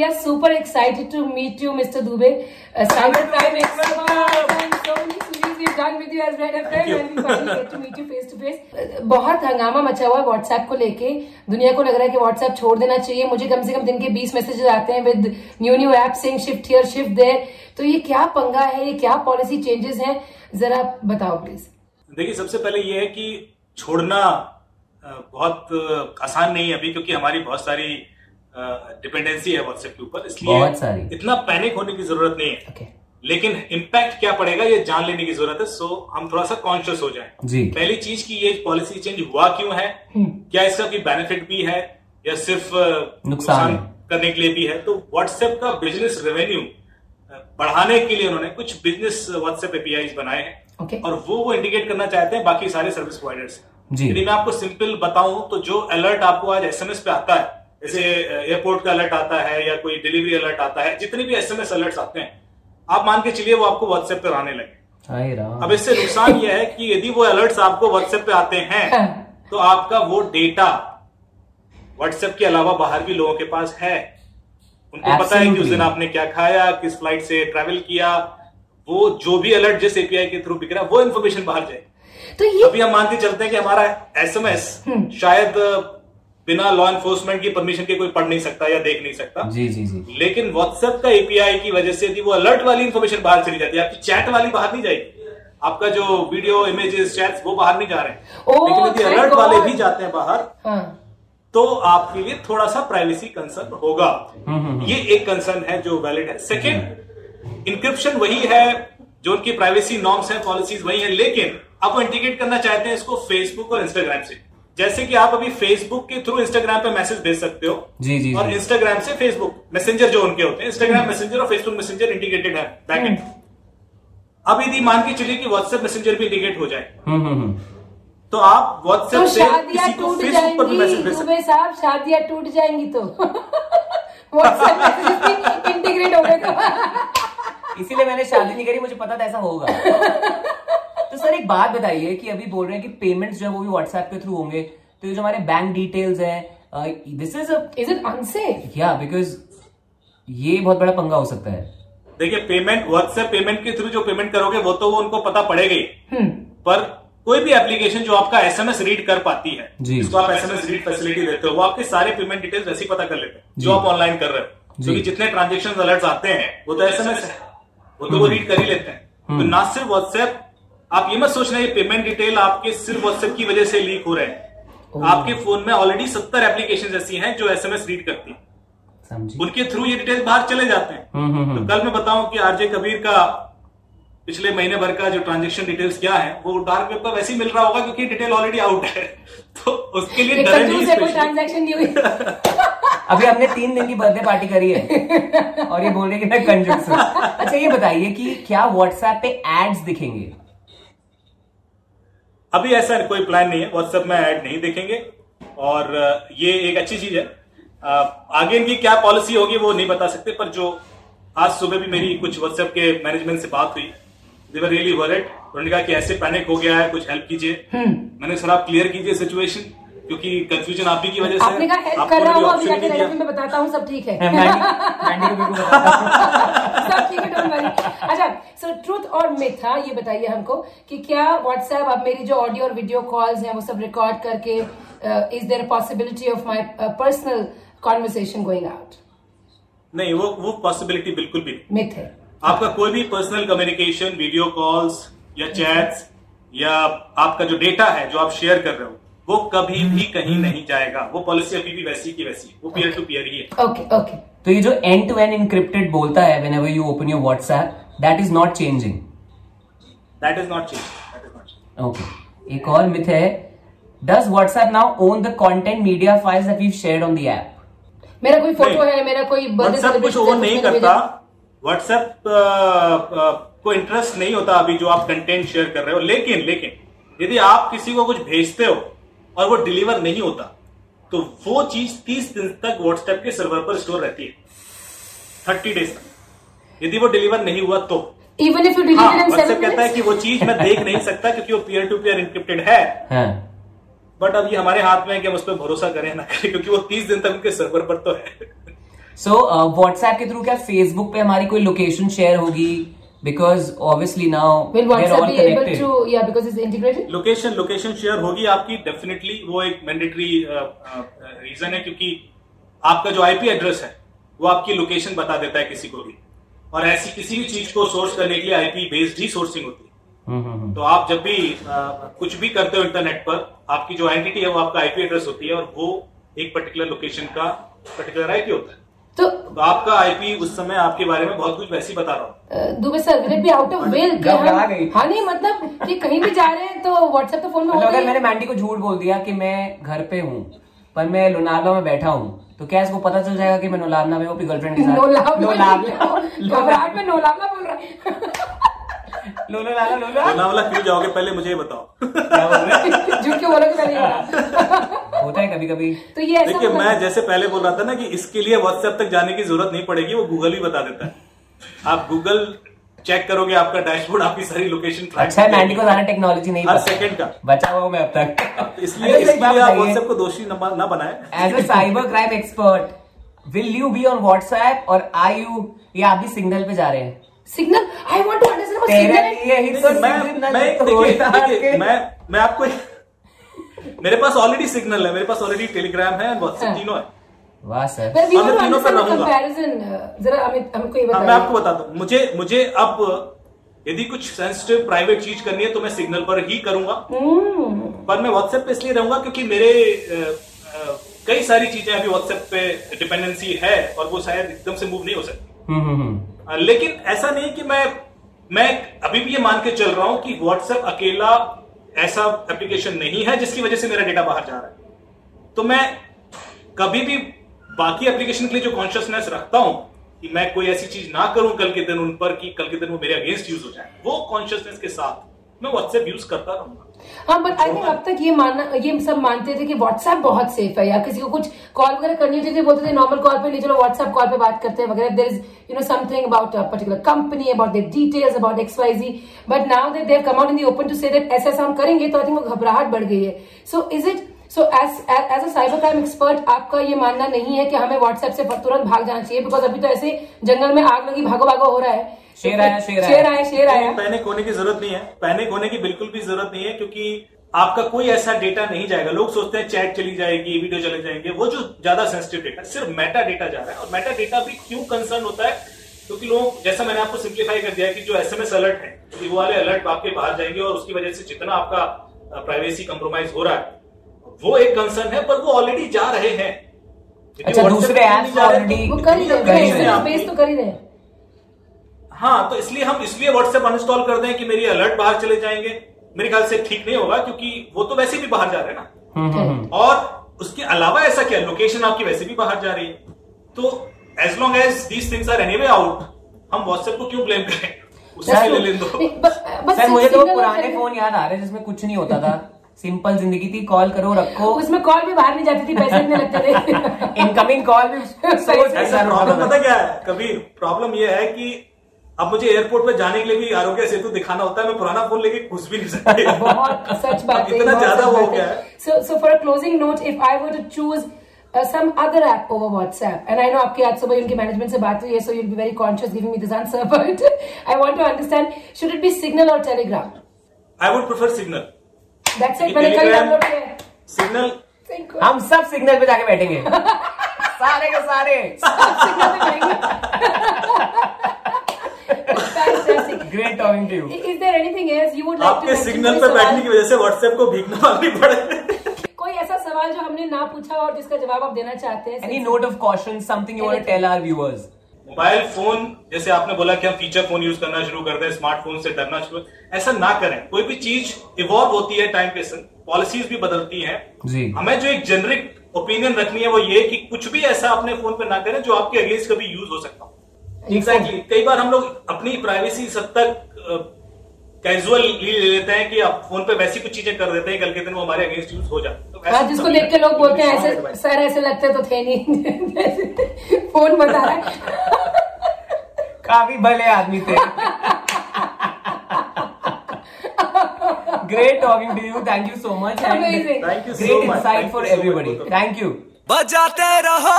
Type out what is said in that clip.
we are super excited to meet you, Mr. Dubey. Uh, Cyber expert and so many series we've done with you as Red FM and we finally get to meet you face to face. Uh, बहुत हंगामा मचा हुआ है WhatsApp को लेके। दुनिया को लग रहा है कि व्हाट्सएप छोड़ देना चाहिए। मुझे कम से कम दिन के 20 मैसेजेस आते हैं with new new app sing shift here shift there तो ये क्या पंगा है? ये क्या पॉलिसी चेंजेस हैं? जरा बताओ प्लीज़ देखिए सबसे पहले ये है कि छोड़ना बहुत आसान नहीं है अभी क्योंकि हमारी बहुत सारी डिपेंडेंसी है व्हाट्सएप के ऊपर इसलिए इतना पैनिक होने की ज़रूरत नहीं है। ओके लेकिन इम्पैक्ट क्या पड़ेगा ये जान लेने की ज़रूरत है। सो हम थोड़ा सा कॉन्शियस हो जाए। पहली चीज़ की ये पॉलिसी चेंज हुआ क्यों है? क्या इसका कोई बेनिफिट भी है? या सिर्फ़ नुकसान करने के लिए भी है? तो व्हाट्सएप का बिज़नेस रेवेन्यू बढ़ाने के लिए उन्होंने कुछ बिज़नेस व्हाट्सएप एपीआई बनाए हैं। ओके और वो वो इंडिकेट करना चाहते हैं बाकी सारे सर्विस प्रोवाइडर्स यदि मैं आपको सिंपल बताऊँ तो जो अलर्ट आपको आज एसएमएस पे आता है जैसे एयरपोर्ट का अलर्ट आता है या कोई डिलीवरी अलर्ट आता है जितने भी एसएमएस अलर्ट्स आते हैं आप मान के चलिए वो आपको व्हाट्सएप पे आने लगे। अब इससे नुकसान यह है कि यदि वो अलर्ट्स आपको व्हाट्सएप पे आते हैं तो आपका वो डेटा व्हाट्सएप के अलावा बाहर भी लोगों के पास है। उनको पता है कि उस दिन आपने क्या खाया किस फ़्लाइट से ट्रेवल किया वो जो भी अलर्ट जिस एपीआई के थ्रू बिक रहा है वो इन्फॉर्मेशन बाहर जाए तो ये अभी हम मान के चलते हैं कि हमारा एसएमएस शायद बिना लॉ एनफोर्समेंट की परमिशन के कोई पढ़ नहीं सकता या देख नहीं सकता। जी जी जी। लेकिन व्हाट्सएप का एपीआई की वजह से यदि वो अलर्ट वाली इन्फॉर्मेशन बाहर चली जाती है। आपकी चैट वाली बाहर नहीं जाएगी। आपका जो वीडियो इमेजेस चैट्स वो बाहर नहीं जा रहे हैं। लेकिन यदि अलर्ट वाले भी जाते हैं बाहर हाँ। तो आपके लिए थोड़ा सा प्राइवेसी कंसर्न होगा। हम्म, ये एक कंसर्न है जो वैलिड है। सेकेंड इंक्रिप्शन वही है जो उनकी प्राइवेसी नॉर्म्स हैं पॉलिसीज़ वही है लेकिन अब वो इंटीग्रेट करना चाहते हैं इसको फेसबुक और इंस्टाग्राम से। जैसे कि आप अभी फेसबुक के थ्रू इंस्टाग्राम पे मैसेज भेज सकते हो। जी, जी, और इंस्टाग्राम से फेसबुक मैसेंजर जो उनके होते हैं इंस्टाग्राम मैसेंजर और फेसबुक मैसेंजर इंटीग्रेटेड है बैकएंड अब यदि मान के चलिए कि व्हाट्सएप मैसेंजर भी इंटीग्रेट हो जाए। हम्म हम्म हम्म। तो आप व्हाट्सएप तो से किसी को फेसबुक पर भी मैसेज भेज सकते साहब शादियाँ टूट जाएँगी तो। व्हाट्सएप इंटीग्रेट हो गए तो। इसीलिए मैंने शादी नहीं करी मुझे पता था ऐसा होगा। तो सर एक बात बताइए कि अभी बोल रहे हैं कि पेमेंट्स जो है वो भी व्हाट्सएप के थ्रू होंगे। तो ये जो हमारे बैंक डिटेल्स है this is is it unsafe या बिकॉज़ ये बहुत बड़ा पंगा हो सकता है। देखिए पेमेंट व्हाट्सएप पेमेंट के थ्रू जो पेमेंट करोगे वो तो वो उनको पता पड़ेगा ही। हम्म। पर कोई भी एप्लीकेशन जो आपका एसएमएस रीड कर पाती है जिसको आप एसएमएस रीड फैसिलिटी देते हो वो आपके सारे पेमेंट डिटेल्स वैसे ही पता कर लेते हैं जो आप ऑनलाइन कर रहे हो। क्योंकि जितने ट्रांजेक्शन अलर्ट आते हैं वो तो एसएमएस है वो तो वो रीड कर ही लेते हैं। तो ना सिर्फ़ व्हाट्सएप आप ये मत सोचना ये पेमेंट डिटेल आपके सिर्फ़ व्हाट्सएप की वजह से लीक हो रहे हैं। आपके फ़ोन में ऑलरेडी सत्तर एप्लीकेशन ऐसी हैं जो एसएमएस रीड करती हैं। उनके थ्रू ये डिटेल बाहर चले जाते हैं। हम्म हम्म तो हम्म। कल मैं बताऊँ कि आरजे कबीर का पिछले महीने भर का जो ट्रांजेक्शन डिटेल्स क्या है वो डार्क वेब पर वैसे ही मिल रहा होगा क्योंकि डिटेल ऑलरेडी आउट है। तो उसके लिए डरे नहीं है कोई ट्रांजैक्शन नहीं हुई। अभी हमने तीन दिन की बर्थडे पार्टी करी है और ये बोल रहे कि मैं कंजूस हूँ। अच्छा ये बताइए कि क्या व्हाट्सएप पे एड्स दिखेंगे? अभी ऐसा कोई प्लान नहीं है व्हाट्सएप में ऐड नहीं देखेंगे। और ये एक अच्छी चीज़ है। आगे इनकी क्या पॉलिसी होगी वो नहीं बता सकते पर जो आज सुबह भी मेरी कुछ व्हाट्सएप के मैनेजमेंट से बात हुई दे वर रियली वरिड उन्होंने कहा कि ऐसे पैनिक हो गया है कुछ हेल्प कीजिए। मैंने सर आप क्लियर कीजिए सिचुएशन क्योंकि कंफ्यूजन आप ही की वजह से आपने कहा हेल्प कर रहा हूँ अभी जाके नहीं में बताता हूँ सब ठीक है मैंडी मैंडी को मेरे को बताता सब ठीक है डोंट वरी अच्छा सो ट्रूथ और मिथ हाँ ये बताइए हमको कि क्या व्हाट्सएप अब मेरी जो ऑडियो और वीडियो कॉल्स हैं वो सब रिकॉर्ड करके is there possibility of my personal conversation going out नहीं वो वो पॉसिबिलिटी बिल्कुल भी नहीं। मिथ है। आपका कोई भी पर्सनल कम्युनिकेशन वीडियो कॉल्स या चैट्स या आपका जो डेटा है जो आप शेयर कर रहे हो वो कभी भी कहीं नहीं जाएगा। वो पॉलिसी अभी भी वैसी की वैसी है। वो पीयर टू पीयर ही है। Okay okay, okay okay. तो ये जो एंड टू एंड इनक्रिप्टेड बोलता है whenever you open your WhatsApp that is not changing that is not change that is not okay एक और मिथ है does WhatsApp now own the content media files that we shared on the app मेरा कोई photo है मेरा कोई birthday WhatsApp कुछ own नहीं करता। व्हाट्सएप को इंटरेस्ट नहीं होता अभी जो आप कंटेंट शेयर कर रहे हो। लेकिन लेकिन यदि आप किसी को कुछ भेजते हो और वो डिलीवर नहीं होता तो वो चीज़ तीस दिन तक व्हाट्सएप के सर्वर पर स्टोर रहती है। थर्टी डेज़ तक। यदि वो डिलीवर नहीं हुआ तो। इवन इफ़ यू हाँ डिलीटेड इन सेवन कहता है कि वो चीज़ मैं देख नहीं सकता क्योंकि वो पीयर टू पीयर इंक्रिप्टेड है। हाँ। बट अब ये हमारे हाथ में है कि हम उस पर भरोसा करें ना करें क्योंकि वो तीस दिन तक उनके सर्वर पर तो है। सो व्हाट्सएप के थ्रू क्या फेसबुक पे हमारी कोई लोकेशन शेयर होगी? Because obviously now Will WhatsApp be able to, yeah, because it's integrated? Location location share होगी आपकी डेफिनेटली वो एक मैंडेटरी रीजन है क्योंकि आपका जो आईपी एड्रेस है वो आपकी लोकेशन बता देता है किसी को भी। और ऐसी किसी भी चीज़ को सोर्स करने के लिए आईपी बेस्ड ही सोर्सिंग होती है। हम्म, तो आप जब भी अ, कुछ भी करते हो इंटरनेट पर आपकी जो आइडेंटिटी है वो आपका आईपी एड्रेस होती है और वो एक पर्टिकुलर लोकेशन का पर्टिकुलर आईपी होता है। तो तो आपका आईपी उस समय आपके बारे में बहुत कुछ वैसे ही बता रहा हूँ। Dubey sir will be out of will. हाँ नहीं मतलब कि कहीं भी जा रहे हैं तो व्हाट्सएप तो फ़ोन में मतलब अगर मैंने मैंडी को झूठ बोल दिया कि मैं घर पे हूँ पर मैं लोनावला में बैठा हूँ तो क्या इसको पता चल जाएगा कि मैं लोनावला में हूँ अपनी गर्लफ्रेंड के साथ? घबराहट में नोलावला बोल रहा है। क्यों जाओगे? पहले मुझे बताओ। क्या बोल रहे हैं? झूठ क्यों बोलोगे पहले होता है कभी कभी तो ये देखिए मैं जैसे पहले बोल रहा था ना कि इसके लिए व्हाट्सएप तक जाने की ज़रूरत नहीं पड़ेगी वो गूगल भी बता देता है। आप गूगल चेक करोगे आपका डैशबोर्ड आपकी सारी लोकेशन अच्छा है मैंडी को ज़्यादा टेक्नोलॉजी नहीं हर सेकंड का। बचा हुआ मैं अब तक। इसलिए आप व्हाट्सएप को दोषी न न बनाए। As a cyber crime expert will you be on WhatsApp और आई यू ये आप भी सिग्नल पे जा रहे हैं। Signal I want to understand ही तो मैं मैं देखिए होता देखिए। मैं मैं आपको मेरे पास ऑलरेडी सिग्नल है मेरे पास ऑलरेडी टेलीग्राम है व्हाट्सएप। तीनों है। वाह सर। Well, we हम want to तीनों पर रहूँगा। comparison. जरा अमित हमको ये हाँ, मैं आपको बताता हूँ। मुझे मुझे अब यदि कुछ सेंसिटिव प्राइवेट चीज़ करनी है तो मैं सिग्नल पर ही करूँगा। हम्म, पर मैं व्हाट्सएप पे इसलिए रहूँगा क्योंकि मेरे अ, कई सारी चीज़ें अभी व्हाट्सएप पे डिपेंडेंसी है और वो शायद एकदम से मूव नहीं हो सकती। हम्म हम्म हम्म। लेकिन ऐसा नहीं कि मैं मैं अभी भी ये मान के चल रहा हूँ कि व्हाट्सएप अकेला ऐसा एप्लीकेशन नहीं है जिसकी वजह से मेरा डेटा बाहर जा रहा है। तो मैं कभी भी बाकी एप्लीकेशन के लिए जो कॉन्शियसनेस रखता हूँ कि मैं कोई ऐसी चीज़ ना करूँ कल के दिन उन पर कि कल के दिन वो मेरे अगेंस्ट यूज़ हो जाए, वो कॉन्शियसनेस के साथ मैं व्हाट्सएप यूज़ करता रहूँगा। हाँ बट आई थिंक अब तक ये मानना, ये सब मानते थे कि व्हाट्सएप बहुत सेफ़ है या किसी को कुछ कॉल वगैरह करनी होती थी बोलते थे नॉर्मल कॉल पे नहीं, चलो व्हाट्सएप कॉल पे बात करते हैं वगैरह there is you know something about a particular company about their details about X Y Z but now that they come out in the open to say that ऐसा ऐसा हम करेंगे तो आई थिंक वो घबराहट बढ़ गई है। So is it so as as a cyber crime expert आपका ये मानना नहीं है कि हमें व्हाट्सएप से तुरंत भाग जाना चाहिए बिकॉज़ अभी तो ऐसे जंगल में आग लगी भागो भागो हो रहा है। शेर आया, शेर आया। शेर आया शेर आया। पैनिक होने की ज़रूरत नहीं है पैनिक होने की बिल्कुल भी ज़रूरत नहीं है क्योंकि आपका कोई ऐसा डेटा नहीं जाएगा। लोग सोचते हैं चैट चली जाएगी वीडियो चले जाएँगे वो जो ज़्यादा सेंसिटिव डेटा सिर्फ़ मेटा डेटा जा रहा है। और मेटा डेटा भी क्यों कंसर्न होता है? क्योंकि लोग जैसा मैंने आपको सिंप्लीफाई कर दिया कि जो एसएमएस अलर्ट है कि वो वाले अलर्ट आपके बाहर जाएँगे और उसकी वजह से जितना आपका प्राइवेसी कंप्रोमाइज हो रहा है वो एक कंसर्न है पर वो ऑलरेडी जा रहे हैं। अच्छा, दूसरे पे नहीं apps जा रहे, already- तो वो कर ही रहे ही तो कर ही रहे हाँ। तो इसलिए हम इसलिए व्हाट्सएप अनइंस्टॉल कर दें कि मेरी अलर्ट बाहर चले जाएँगे। मेरे ख्याल से ठीक नहीं होगा क्योंकि वो तो वैसे भी बाहर जा रहे हैं ना। हम्म हम्म हम्म। और उसके अलावा ऐसा क्या लोकेशन आपकी वैसे भी बाहर जा रही है। तो as long as these things are anyway out हम व्हाट्सएप को क्यों ब्लेम करें? उसे ले लेने दो सर मुझे तो पुराने फ़ोन याद आ रहे हैं जिसमें कुछ नहीं होता था। सिंपल ज़िंदगी थी कॉल करो रखो। उसमें कॉल भी बाहर नहीं जाती थी पैसे इतने लगते थे। इनकमिंग कॉल भी प्रॉब्लम पता क्या है? कभी प्रॉब्लम ये है कि अब मुझे एयरपोर्ट पे जाने के लिए भी आरोग्य सेतु दिखाना होता है मैं पुराना फ़ोन लेके घुस भी नहीं सकती। बहुत सच बात है इतना ज़्यादा वो हो गया है। So so for a closing note if I were to choose some other app over WhatsApp and I know आपके आज सुबह उनके मैनेजमेंट से बात हुई है so you'll be very conscious giving me this answer but I want to understand should it be Signal और Telegram I would prefer Signal that's it मैंने कल डाउनलोड किया सिग्नल हम सब सिग्नल पे जाके बैठेंगे। सारे के सारे। सिग्नल पे जाएँगे। Fantastic. Great talking to you Is there anything else you would like to आपके? सिग्नल पे बैठने की वजह से व्हाट्सएप को भीखना मांगनी पड़े कोई ऐसा सवाल जो हमने ना पूछा और जिसका जवाब आप देना चाहते हैं any note of caution something you want to tell our viewers mobile phone जैसे आपने बोला कि हम फीचर फ़ोन यूज़ करना शुरू कर दें स्मार्टफ़ोन से डरना शुरू ऐसा ना करें। कोई भी चीज़ इवॉल्व होती है टाइम के संग पॉलिसीज़ भी बदलती हैं। जी। हमें जो एक जेनरिक ओपिनियन रखनी है वो ये कि कुछ भी ऐसा अपने फ़ोन पे ना करें जो आपके अगेंस्ट कभी यूज़ हो सकता हो। एग्जैक्टली कई बार हम लोग अपनी प्राइवेसी सब तक कैजुअल ले लेते हैं कि आप फ़ोन पे वैसी कुछ चीज़ें कर देते हैं कल के दिन वो हमारे अगेंस्ट यूज़ हो जाए तो वैसा हाँ जिसको देख के लोग बोलते हैं ऐसे सर ऐसे लगते तो थे नहीं। फ़ोन बता रहा है। काफ़ी भले आदमी थे great talking to you thank you so much Amazing. Thank you so great much. Insight Thank for everybody so much, everybody you. Thank you बजाते रहो